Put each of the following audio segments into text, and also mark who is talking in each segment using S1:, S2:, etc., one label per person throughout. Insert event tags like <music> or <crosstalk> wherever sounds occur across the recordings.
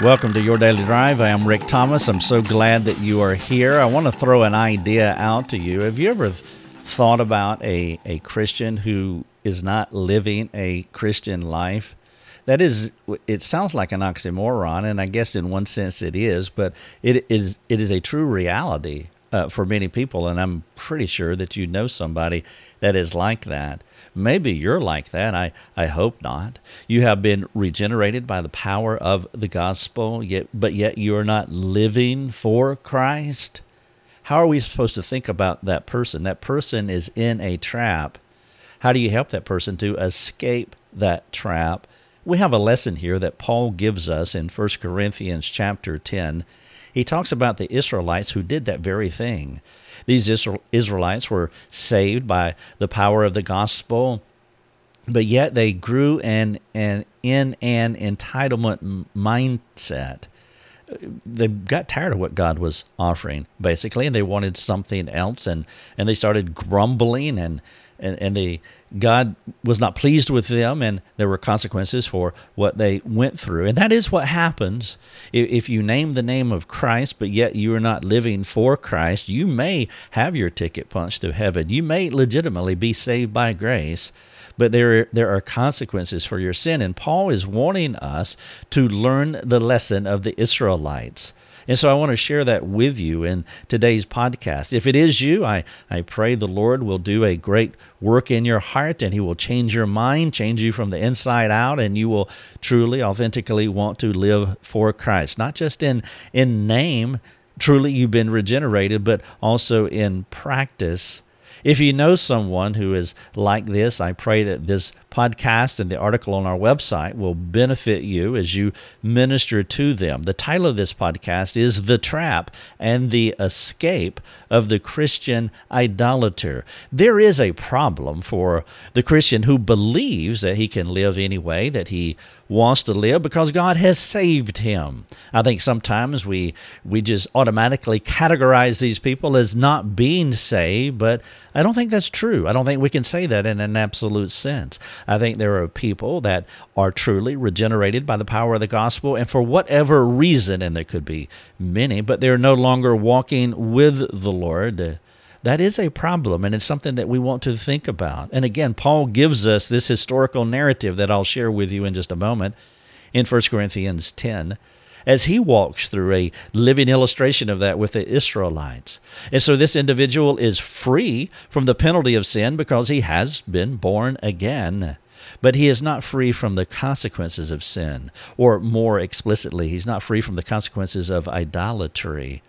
S1: Welcome to Your Daily Drive. I am Rick Thomas. I'm so glad that you are here. I want to throw an idea out to you. Have you ever thought about a, a Christian who is not living a Christian life? That is, it sounds like an oxymoron, and I guess in one sense it is, but it is it is a true reality uh, for many people, and I'm pretty sure that you know somebody that is like that. Maybe you're like that. I, I hope not. You have been regenerated by the power of the gospel, yet but yet you are not living for Christ. How are we supposed to think about that person? That person is in a trap. How do you help that person to escape that trap? We have a lesson here that Paul gives us in 1 Corinthians chapter 10 he talks about the Israelites who did that very thing. These Israelites were saved by the power of the gospel, but yet they grew in, in, in an entitlement mindset. They got tired of what God was offering, basically, and they wanted something else, and, and they started grumbling and and, and they God was not pleased with them, and there were consequences for what they went through. And that is what happens if you name the name of Christ, but yet you are not living for Christ. You may have your ticket punched to heaven. You may legitimately be saved by grace, but there there are consequences for your sin. And Paul is warning us to learn the lesson of the Israelites. And so I want to share that with you in today's podcast. If it is you, I, I pray the Lord will do a great work in your heart and He will change your mind, change you from the inside out, and you will truly, authentically want to live for Christ, not just in, in name. Truly, you've been regenerated, but also in practice if you know someone who is like this, I pray that this podcast and the article on our website will benefit you as you minister to them. The title of this podcast is The Trap and the Escape of the Christian Idolater. There is a problem for the Christian who believes that he can live any way that he wants to live because God has saved him. I think sometimes we we just automatically categorize these people as not being saved, but I don't think that's true. I don't think we can say that in an absolute sense. I think there are people that are truly regenerated by the power of the gospel and for whatever reason and there could be many, but they're no longer walking with the Lord that is a problem, and it's something that we want to think about. And again, Paul gives us this historical narrative that I'll share with you in just a moment in 1 Corinthians 10 as he walks through a living illustration of that with the Israelites. And so this individual is free from the penalty of sin because he has been born again. But he is not free from the consequences of sin, or more explicitly, he's not free from the consequences of idolatry.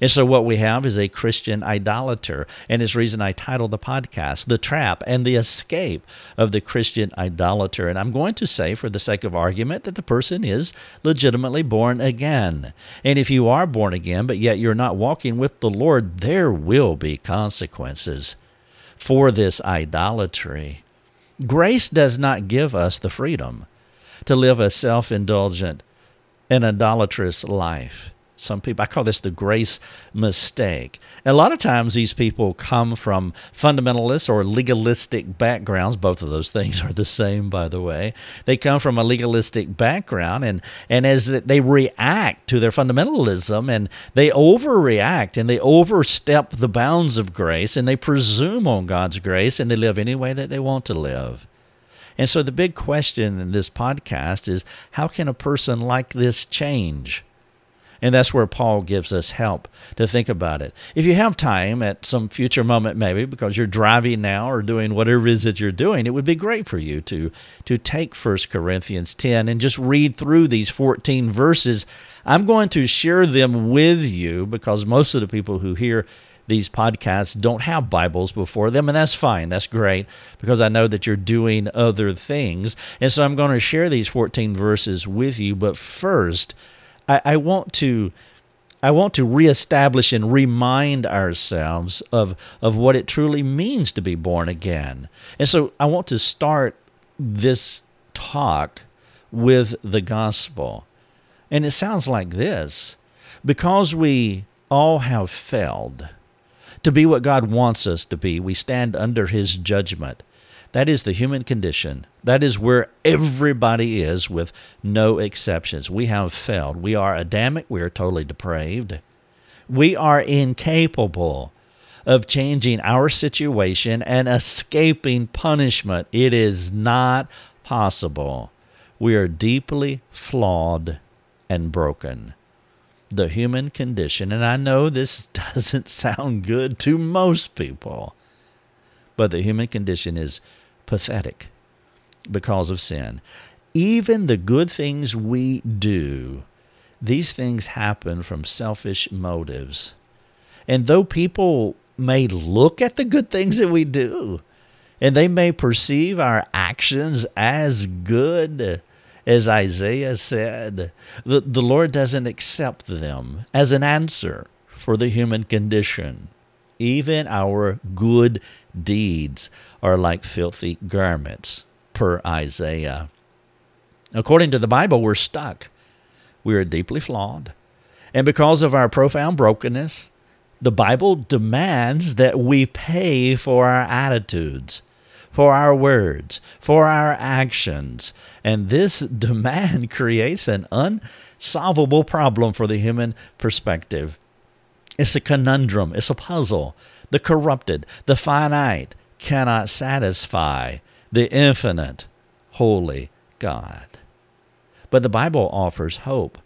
S1: And so what we have is a Christian idolater. And his reason I titled the podcast, The Trap and the Escape of the Christian Idolater. And I'm going to say, for the sake of argument, that the person is legitimately born again. And if you are born again, but yet you're not walking with the Lord, there will be consequences for this idolatry. Grace does not give us the freedom to live a self indulgent and idolatrous life. Some people, I call this the grace mistake. A lot of times, these people come from fundamentalist or legalistic backgrounds. Both of those things are the same, by the way. They come from a legalistic background, and, and as they react to their fundamentalism, and they overreact and they overstep the bounds of grace, and they presume on God's grace, and they live any way that they want to live. And so, the big question in this podcast is how can a person like this change? And that's where Paul gives us help to think about it. If you have time at some future moment, maybe because you're driving now or doing whatever it is that you're doing, it would be great for you to, to take 1 Corinthians 10 and just read through these 14 verses. I'm going to share them with you because most of the people who hear these podcasts don't have Bibles before them, and that's fine. That's great because I know that you're doing other things. And so I'm going to share these 14 verses with you. But first, I, I want to I want to reestablish and remind ourselves of, of what it truly means to be born again. And so I want to start this talk with the gospel. And it sounds like this because we all have failed to be what God wants us to be, we stand under his judgment. That is the human condition. That is where everybody is, with no exceptions. We have failed. We are Adamic. We are totally depraved. We are incapable of changing our situation and escaping punishment. It is not possible. We are deeply flawed and broken. The human condition, and I know this <laughs> doesn't sound good to most people, but the human condition is pathetic because of sin. Even the good things we do, these things happen from selfish motives. And though people may look at the good things that we do, and they may perceive our actions as good, as Isaiah said, the, the Lord doesn't accept them as an answer for the human condition. Even our good deeds are like filthy garments, per Isaiah. According to the Bible, we're stuck. We are deeply flawed. And because of our profound brokenness, the Bible demands that we pay for our attitudes, for our words, for our actions. And this <laughs> demand creates an unsolvable problem for the human perspective. It's a conundrum, it's a puzzle. The corrupted, the finite cannot satisfy the infinite, holy God. But the Bible offers hope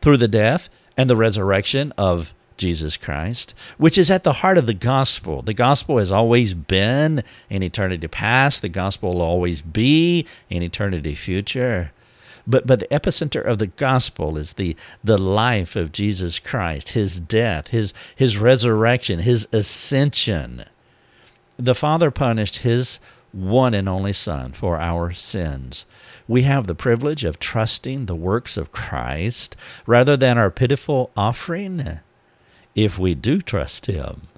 S1: through the death and the resurrection of Jesus Christ, which is at the heart of the gospel. The gospel has always been in eternity past, the gospel will always be in eternity future. But, but the epicenter of the gospel is the, the life of Jesus Christ, his death, his, his resurrection, his ascension. The Father punished his one and only Son for our sins. We have the privilege of trusting the works of Christ rather than our pitiful offering. If we do trust Him,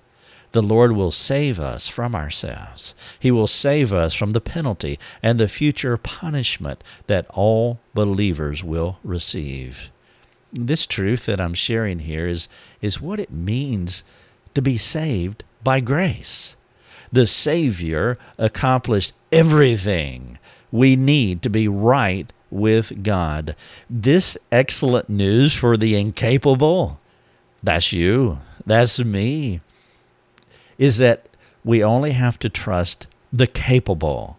S1: the Lord will save us from ourselves. He will save us from the penalty and the future punishment that all believers will receive. This truth that I'm sharing here is, is what it means to be saved by grace. The Savior accomplished everything we need to be right with God. This excellent news for the incapable, that's you, that's me, is that we only have to trust the capable.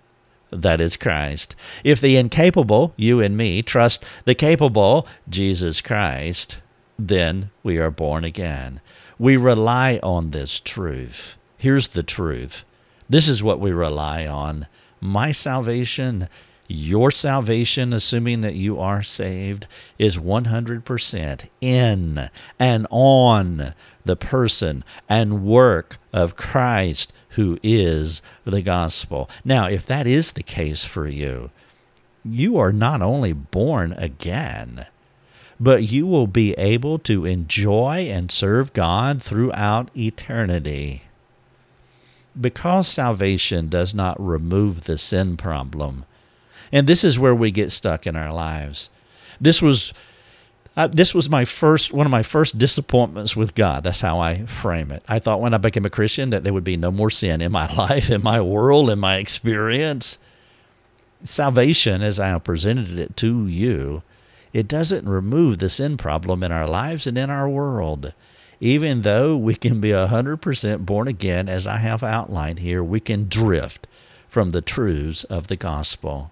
S1: That is Christ. If the incapable, you and me, trust the capable, Jesus Christ, then we are born again. We rely on this truth. Here's the truth this is what we rely on my salvation, your salvation, assuming that you are saved, is 100% in and on the person and work of Christ, who is the gospel. Now, if that is the case for you, you are not only born again, but you will be able to enjoy and serve God throughout eternity because salvation does not remove the sin problem. And this is where we get stuck in our lives. This was uh, this was my first one of my first disappointments with God. That's how I frame it. I thought when I became a Christian that there would be no more sin in my <laughs> life, in my world, in my experience. Salvation, as I have presented it to you, it doesn't remove the sin problem in our lives and in our world even though we can be 100% born again, as I have outlined here, we can drift from the truths of the gospel.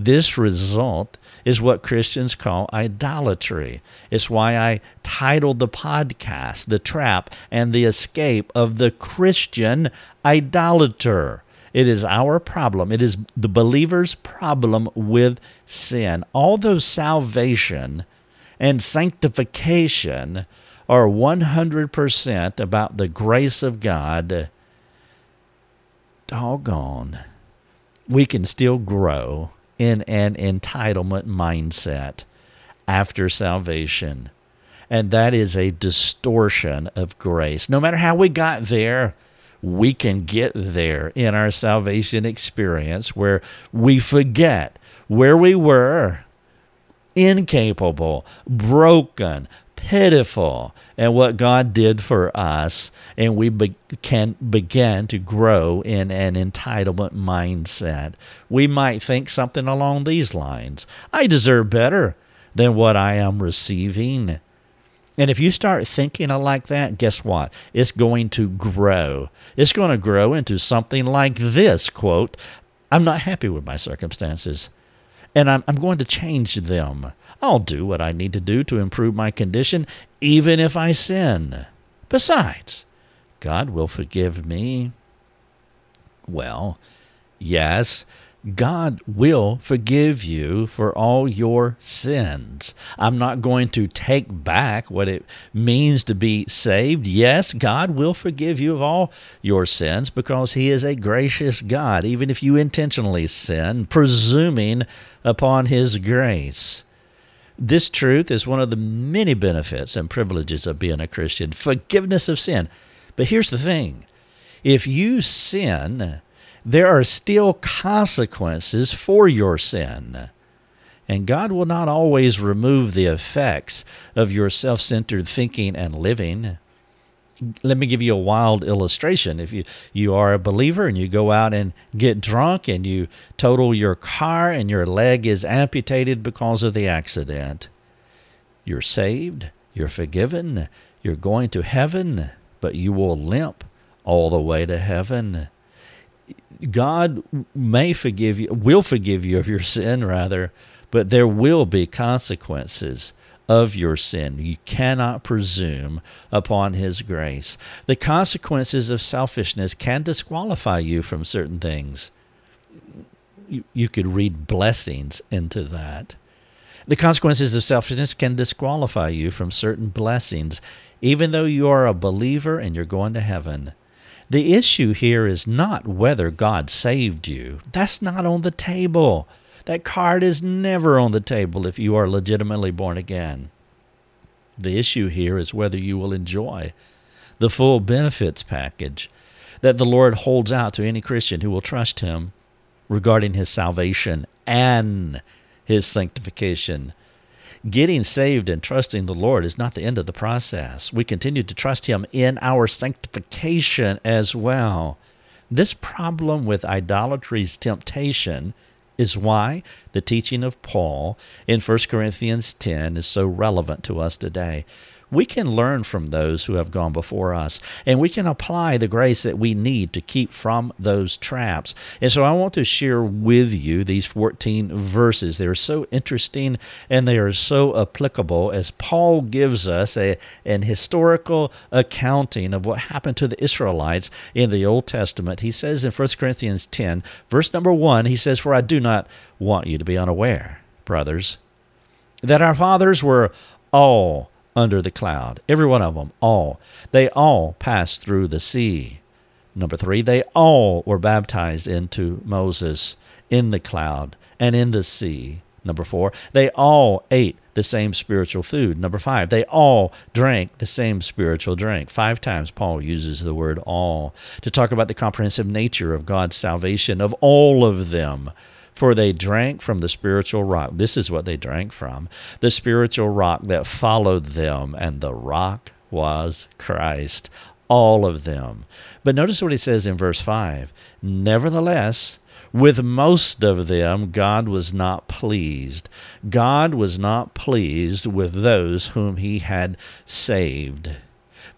S1: This result is what Christians call idolatry. It's why I titled the podcast The Trap and the Escape of the Christian Idolater. It is our problem. It is the believer's problem with sin. Although salvation and sanctification are 100% about the grace of God, doggone, we can still grow in an entitlement mindset after salvation. And that is a distortion of grace. No matter how we got there, we can get there in our salvation experience where we forget where we were incapable, broken, pitiful at what God did for us, and we be- can begin to grow in an entitlement mindset. We might think something along these lines I deserve better than what I am receiving. And if you start thinking like that, guess what? It's going to grow. It's going to grow into something like this quote I'm not happy with my circumstances, and I'm, I'm going to change them. I'll do what I need to do to improve my condition, even if I sin. Besides, God will forgive me. Well, yes, God will forgive you for all your sins. I'm not going to take back what it means to be saved. Yes, God will forgive you of all your sins because He is a gracious God, even if you intentionally sin, presuming upon His grace. This truth is one of the many benefits and privileges of being a Christian forgiveness of sin. But here's the thing if you sin, there are still consequences for your sin. And God will not always remove the effects of your self centered thinking and living let me give you a wild illustration. If you, you are a believer and you go out and get drunk and you total your car and your leg is amputated because of the accident, you're saved, you're forgiven, you're going to heaven, but you will limp all the way to heaven. God may forgive you, will forgive you of your sin, rather, but there will be consequences of your sin. You cannot presume upon His grace. The consequences of selfishness can disqualify you from certain things. You, you could read blessings into that. The consequences of selfishness can disqualify you from certain blessings, even though you are a believer and you're going to heaven. The issue here is not whether God saved you. That's not on the table. That card is never on the table if you are legitimately born again. The issue here is whether you will enjoy the full benefits package that the Lord holds out to any Christian who will trust Him regarding his salvation and his sanctification. Getting saved and trusting the Lord is not the end of the process. We continue to trust Him in our sanctification as well. This problem with idolatry's temptation is why the teaching of Paul in 1 Corinthians 10 is so relevant to us today we can learn from those who have gone before us, and we can apply the grace that we need to keep from those traps. And so I want to share with you these 14 verses. They are so interesting and they are so applicable as Paul gives us a, an historical accounting of what happened to the Israelites in the Old Testament. He says in 1 Corinthians 10, verse number 1, he says, For I do not want you to be unaware, brothers, that our fathers were all under the cloud. Every one of them, all. They all passed through the sea. Number three, they all were baptized into Moses in the cloud and in the sea. Number four, they all ate the same spiritual food. Number five, they all drank the same spiritual drink. Five times Paul uses the word all to talk about the comprehensive nature of God's salvation of all of them for they drank from the spiritual rock. This is what they drank from the spiritual rock that followed them, and the rock was Christ. All of them. But notice what he says in verse 5 Nevertheless, with most of them, God was not pleased. God was not pleased with those whom he had saved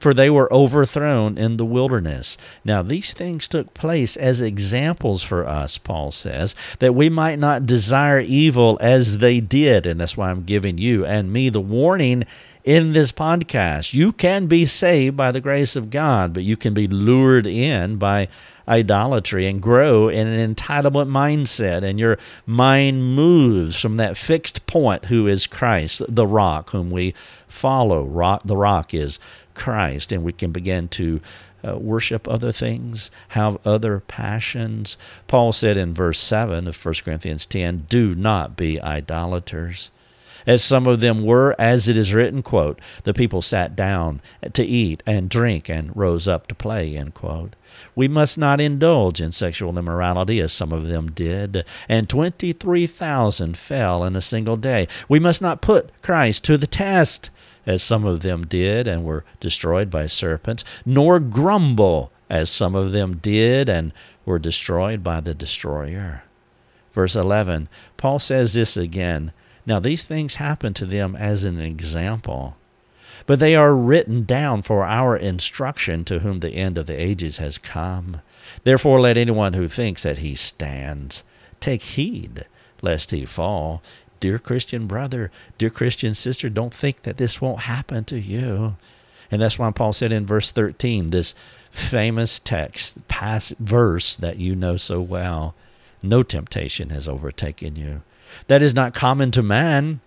S1: for they were overthrown in the wilderness. Now, these things took place as examples for us, Paul says, that we might not desire evil as they did. And that's why I'm giving you and me the warning in this podcast. You can be saved by the grace of God, but you can be lured in by idolatry and grow in an entitlement mindset, and your mind moves from that fixed point, who is Christ, the rock, whom we follow. Rock, the rock is Christ, and we can begin to uh, worship other things, have other passions. Paul said in verse 7 of 1 Corinthians 10 do not be idolaters. As some of them were, as it is written, quote, the people sat down to eat and drink and rose up to play, end quote. We must not indulge in sexual immorality as some of them did, and 23,000 fell in a single day. We must not put Christ to the test as some of them did and were destroyed by serpents, nor grumble, as some of them did and were destroyed by the destroyer. Verse 11, Paul says this again. Now, these things happen to them as an example, but they are written down for our instruction to whom the end of the ages has come. Therefore, let anyone who thinks that he stands take heed lest he fall. Dear Christian brother, dear Christian sister, don't think that this won't happen to you. And that's why Paul said in verse 13, this famous text, past verse that you know so well, no temptation has overtaken you. That is not common to man.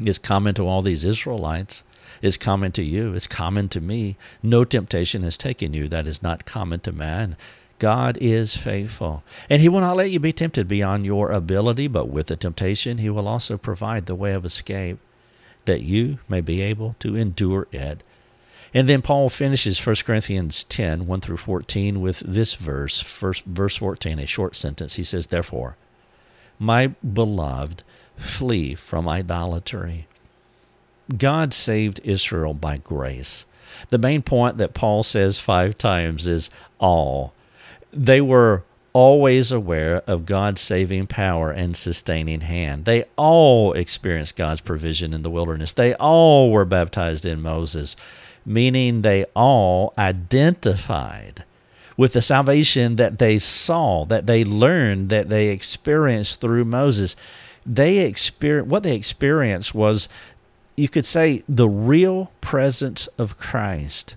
S1: It's common to all these Israelites. It's common to you. It's common to me. No temptation has taken you that is not common to man. God is faithful. And He will not let you be tempted beyond your ability, but with the temptation, He will also provide the way of escape that you may be able to endure it. And then Paul finishes 1 Corinthians 10, 1 through 14, with this verse, first, verse 14, a short sentence. He says, Therefore, my beloved, flee from idolatry. God saved Israel by grace. The main point that Paul says five times is all. They were always aware of God's saving power and sustaining hand. They all experienced God's provision in the wilderness. They all were baptized in Moses, meaning they all identified with the salvation that they saw, that they learned, that they experienced through Moses. They experience what they experienced was you could say the real presence of Christ.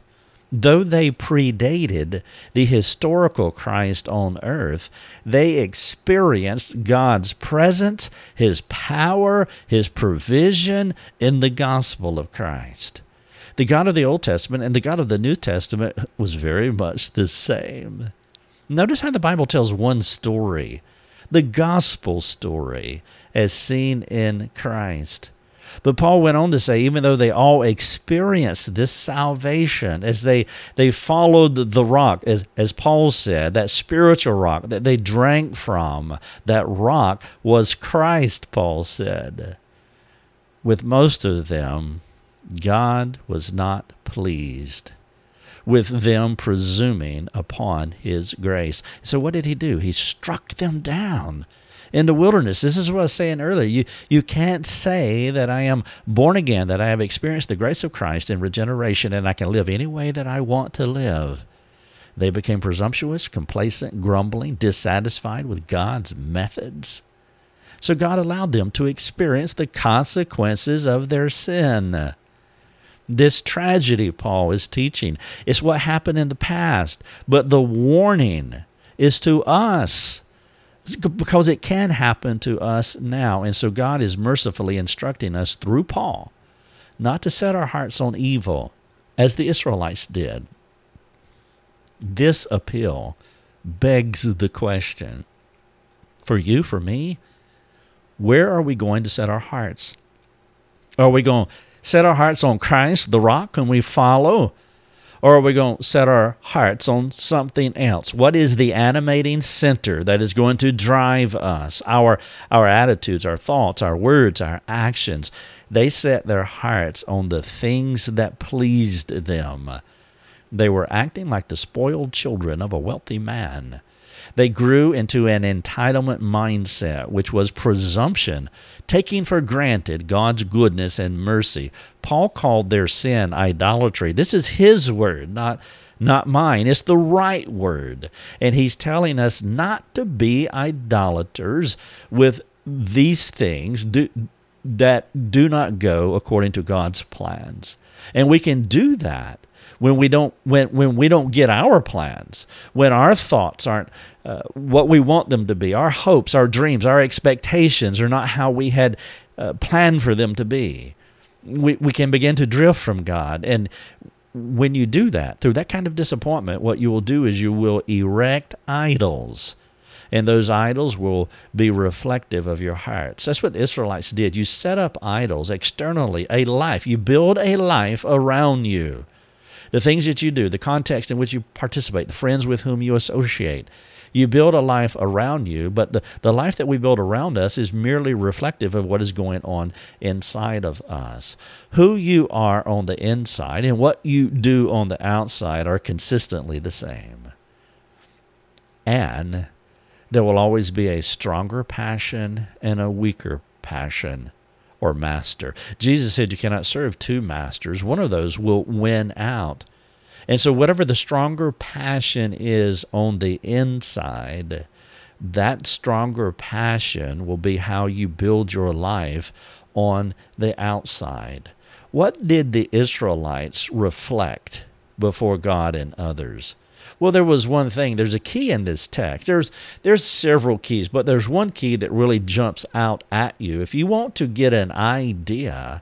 S1: Though they predated the historical Christ on earth, they experienced God's presence, His power, His provision in the gospel of Christ. The God of the Old Testament and the God of the New Testament was very much the same. Notice how the Bible tells one story, the gospel story, as seen in Christ. But Paul went on to say, even though they all experienced this salvation, as they, they followed the rock, as, as Paul said, that spiritual rock that they drank from, that rock was Christ, Paul said. With most of them, God was not pleased with them presuming upon his grace. So, what did he do? He struck them down in the wilderness. This is what I was saying earlier. You, you can't say that I am born again, that I have experienced the grace of Christ in regeneration, and I can live any way that I want to live. They became presumptuous, complacent, grumbling, dissatisfied with God's methods. So God allowed them to experience the consequences of their sin. This tragedy, Paul is teaching, is what happened in the past, but the warning is to us because it can happen to us now. And so God is mercifully instructing us through Paul not to set our hearts on evil as the Israelites did. This appeal begs the question for you, for me, where are we going to set our hearts? Are we going to set our hearts on Christ, the rock, and we follow? Or are we going to set our hearts on something else? What is the animating center that is going to drive us? Our, our attitudes, our thoughts, our words, our actions. They set their hearts on the things that pleased them. They were acting like the spoiled children of a wealthy man. They grew into an entitlement mindset, which was presumption, taking for granted God's goodness and mercy. Paul called their sin idolatry. This is his word, not not mine. It's the right word. And he's telling us not to be idolaters with these things do, that do not go according to God's plans. And we can do that when we don't when when we don't get our plans, when our thoughts aren't uh, what we want them to be, our hopes, our dreams, our expectations are not how we had uh, planned for them to be. We we can begin to drift from God and when you do that, through that kind of disappointment, what you will do is you will erect idols and those idols will be reflective of your hearts. That's what the Israelites did. You set up idols externally, a life. You build a life around you the things that you do, the context in which you participate, the friends with whom you associate. You build a life around you, but the, the life that we build around us is merely reflective of what is going on inside of us. Who you are on the inside and what you do on the outside are consistently the same. And there will always be a stronger passion and a weaker passion or master. Jesus said you cannot serve two masters. One of those will win out. And so, whatever the stronger passion is on the inside, that stronger passion will be how you build your life on the outside. What did the Israelites reflect before God and others? Well, there was one thing. There's a key in this text. There's there's several keys, but there's one key that really jumps out at you. If you want to get an idea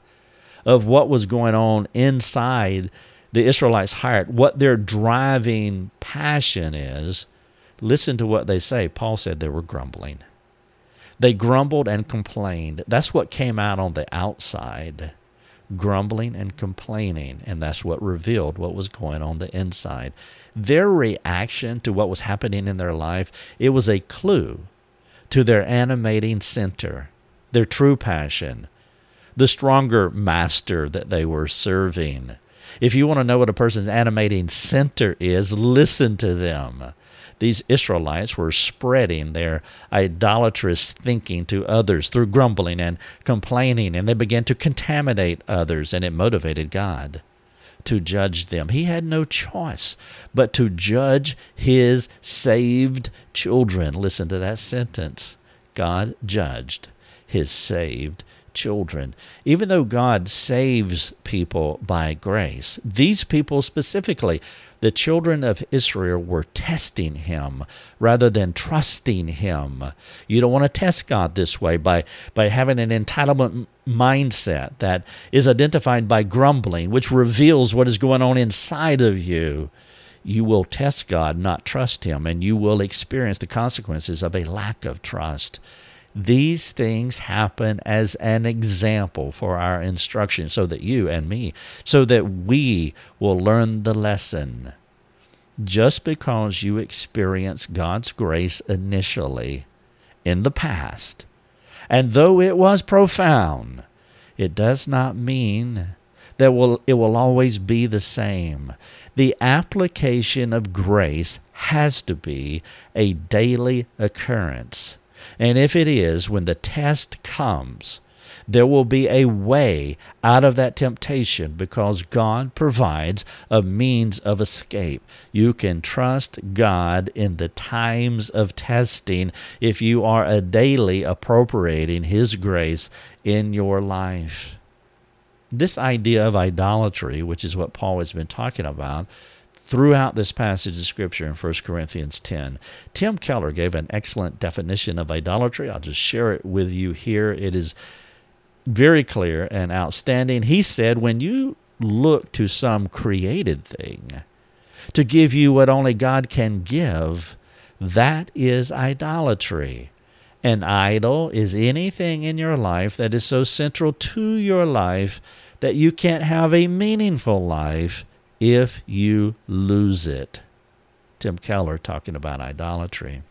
S1: of what was going on inside the Israelites' heart, what their driving passion is, listen to what they say. Paul said they were grumbling. They grumbled and complained. That's what came out on the outside grumbling and complaining, and that's what revealed what was going on the inside. Their reaction to what was happening in their life, it was a clue to their animating center, their true passion, the stronger master that they were serving. If you want to know what a person's animating center is, listen to them these Israelites were spreading their idolatrous thinking to others through grumbling and complaining, and they began to contaminate others, and it motivated God to judge them. He had no choice but to judge his saved children. Listen to that sentence God judged his saved children. Even though God saves people by grace, these people specifically the children of Israel were testing him rather than trusting him. You don't want to test God this way by, by having an entitlement mindset that is identified by grumbling, which reveals what is going on inside of you. You will test God, not trust Him, and you will experience the consequences of a lack of trust. These things happen as an example for our instruction so that you and me, so that we will learn the lesson. Just because you experience God's grace initially in the past, and though it was profound, it does not mean that will, it will always be the same. The application of grace has to be a daily occurrence. And if it is, when the test comes, there will be a way out of that temptation because God provides a means of escape. You can trust God in the times of testing if you are a daily appropriating His grace in your life. This idea of idolatry, which is what Paul has been talking about, throughout this passage of Scripture in 1 Corinthians 10. Tim Keller gave an excellent definition of idolatry. I'll just share it with you here. It is very clear and outstanding. He said, When you look to some created thing to give you what only God can give, that is idolatry. An idol is anything in your life that is so central to your life that you can't have a meaningful life if you lose it. Tim Keller talking about idolatry.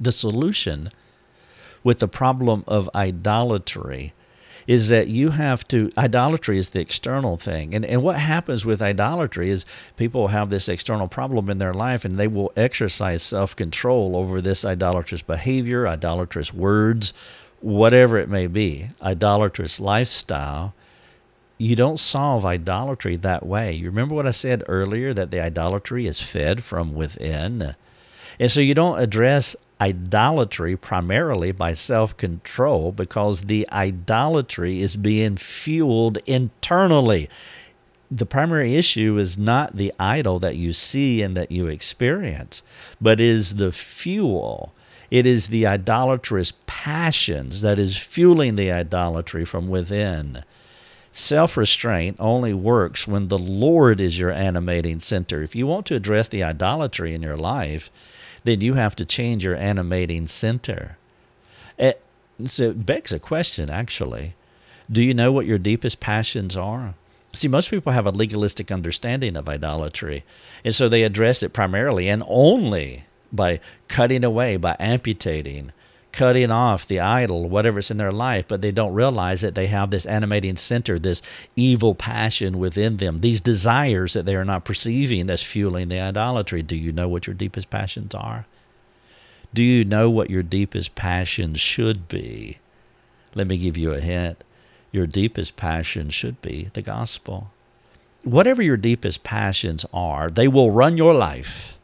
S1: The solution with the problem of idolatry is that you have to idolatry is the external thing and and what happens with idolatry is people have this external problem in their life and they will exercise self-control over this idolatrous behavior idolatrous words whatever it may be idolatrous lifestyle you don't solve idolatry that way. You remember what I said earlier that the idolatry is fed from within? And so you don't address idolatry primarily by self control because the idolatry is being fueled internally. The primary issue is not the idol that you see and that you experience, but is the fuel. It is the idolatrous passions that is fueling the idolatry from within. Self restraint only works when the Lord is your animating center. If you want to address the idolatry in your life, then you have to change your animating center. It, so it begs a question, actually. Do you know what your deepest passions are? See, most people have a legalistic understanding of idolatry, and so they address it primarily and only by cutting away, by amputating, cutting off the idol, whatever's in their life, but they don't realize that they have this animating center, this evil passion within them, these desires that they are not perceiving that's fueling the idolatry. Do you know what your deepest passions are? Do you know what your deepest passions should be? Let me give you a hint. Your deepest passion should be the gospel. Whatever your deepest passions are, they will run your life.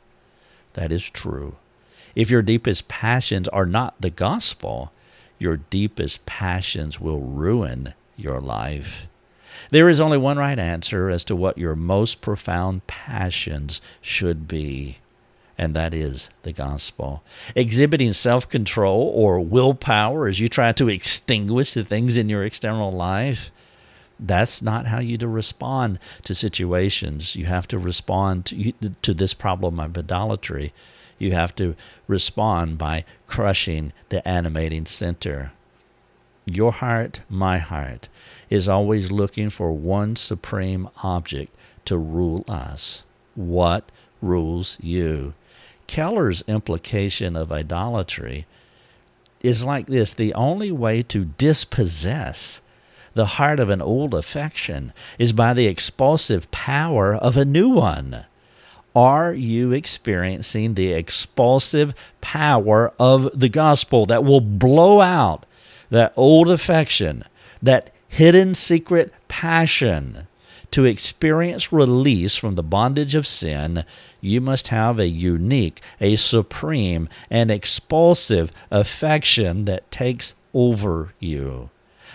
S1: That is true. If your deepest passions are not the gospel, your deepest passions will ruin your life. There is only one right answer as to what your most profound passions should be, and that is the gospel. Exhibiting self control or willpower as you try to extinguish the things in your external life, that's not how you to respond to situations. You have to respond to, to this problem of idolatry you have to respond by crushing the animating center. Your heart, my heart, is always looking for one supreme object to rule us. What rules you? Keller's implication of idolatry is like this the only way to dispossess the heart of an old affection is by the expulsive power of a new one. Are you experiencing the expulsive power of the gospel that will blow out that old affection, that hidden secret passion? To experience release from the bondage of sin, you must have a unique, a supreme, and expulsive affection that takes over you.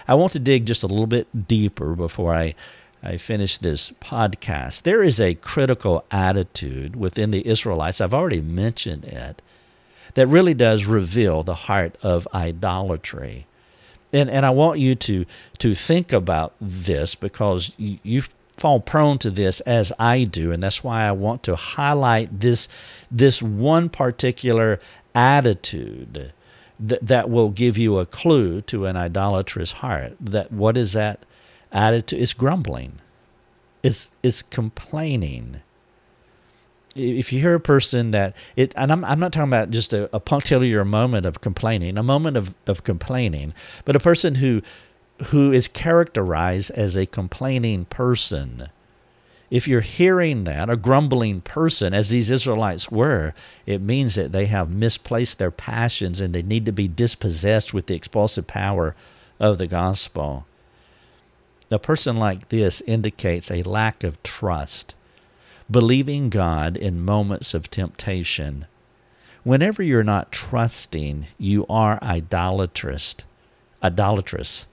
S1: I want to dig just a little bit deeper before I I finish this podcast, there is a critical attitude within the Israelites, I've already mentioned it, that really does reveal the heart of idolatry. And, and I want you to, to think about this because you, you fall prone to this as I do, and that's why I want to highlight this, this one particular attitude that, that will give you a clue to an idolatrous heart. That what is that attitude is grumbling. It's it's complaining. If you hear a person that it, and I'm, I'm not talking about just a, a punctiliar moment of complaining, a moment of, of complaining, but a person who who is characterized as a complaining person. If you're hearing that, a grumbling person, as these Israelites were, it means that they have misplaced their passions and they need to be dispossessed with the expulsive power of the gospel. A person like this indicates a lack of trust, believing God in moments of temptation. Whenever you're not trusting, you are idolatrous, idolatrous.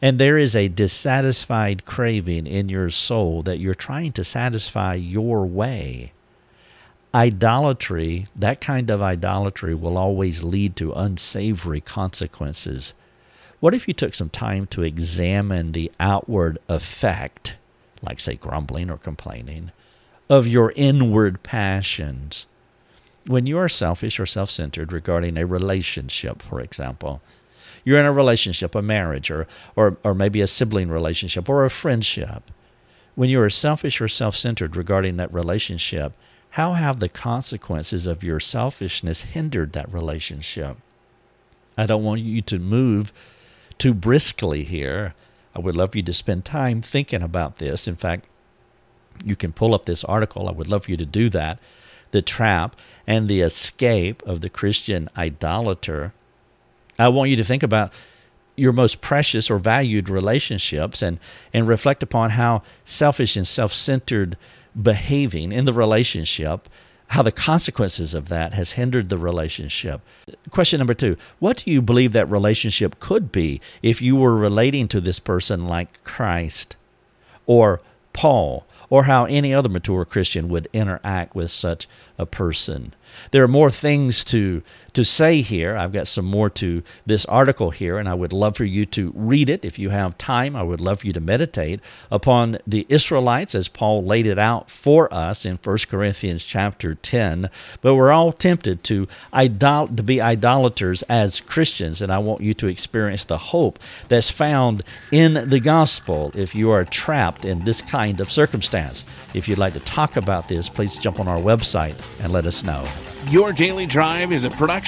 S1: And there is a dissatisfied craving in your soul that you're trying to satisfy your way. Idolatry, that kind of idolatry, will always lead to unsavory consequences. What if you took some time to examine the outward effect, like, say, grumbling or complaining, of your inward passions? When you are selfish or self centered regarding a relationship, for example, you're in a relationship, a marriage, or, or, or maybe a sibling relationship, or a friendship. When you are selfish or self centered regarding that relationship, how have the consequences of your selfishness hindered that relationship? I don't want you to move too briskly here. I would love you to spend time thinking about this. In fact, you can pull up this article. I would love for you to do that. The trap and the escape of the Christian idolater. I want you to think about your most precious or valued relationships and, and reflect upon how selfish and self centered behaving in the relationship how the consequences of that has hindered the relationship. Question number two What do you believe that relationship could be if you were relating to this person like Christ or Paul or how any other mature Christian would interact with such a person. There are more things to to say here. I've got some more to this article here, and I would love for you to read it if you have time. I would love for you to meditate upon the Israelites as Paul laid it out for us in 1 Corinthians chapter 10. But we're all tempted to idol- to be idolaters as Christians, and I want you to experience the hope that's found in the gospel if you are trapped in this kind of circumstance. If you'd like to talk about this, please jump on our website and let us know.
S2: Your Daily Drive is a production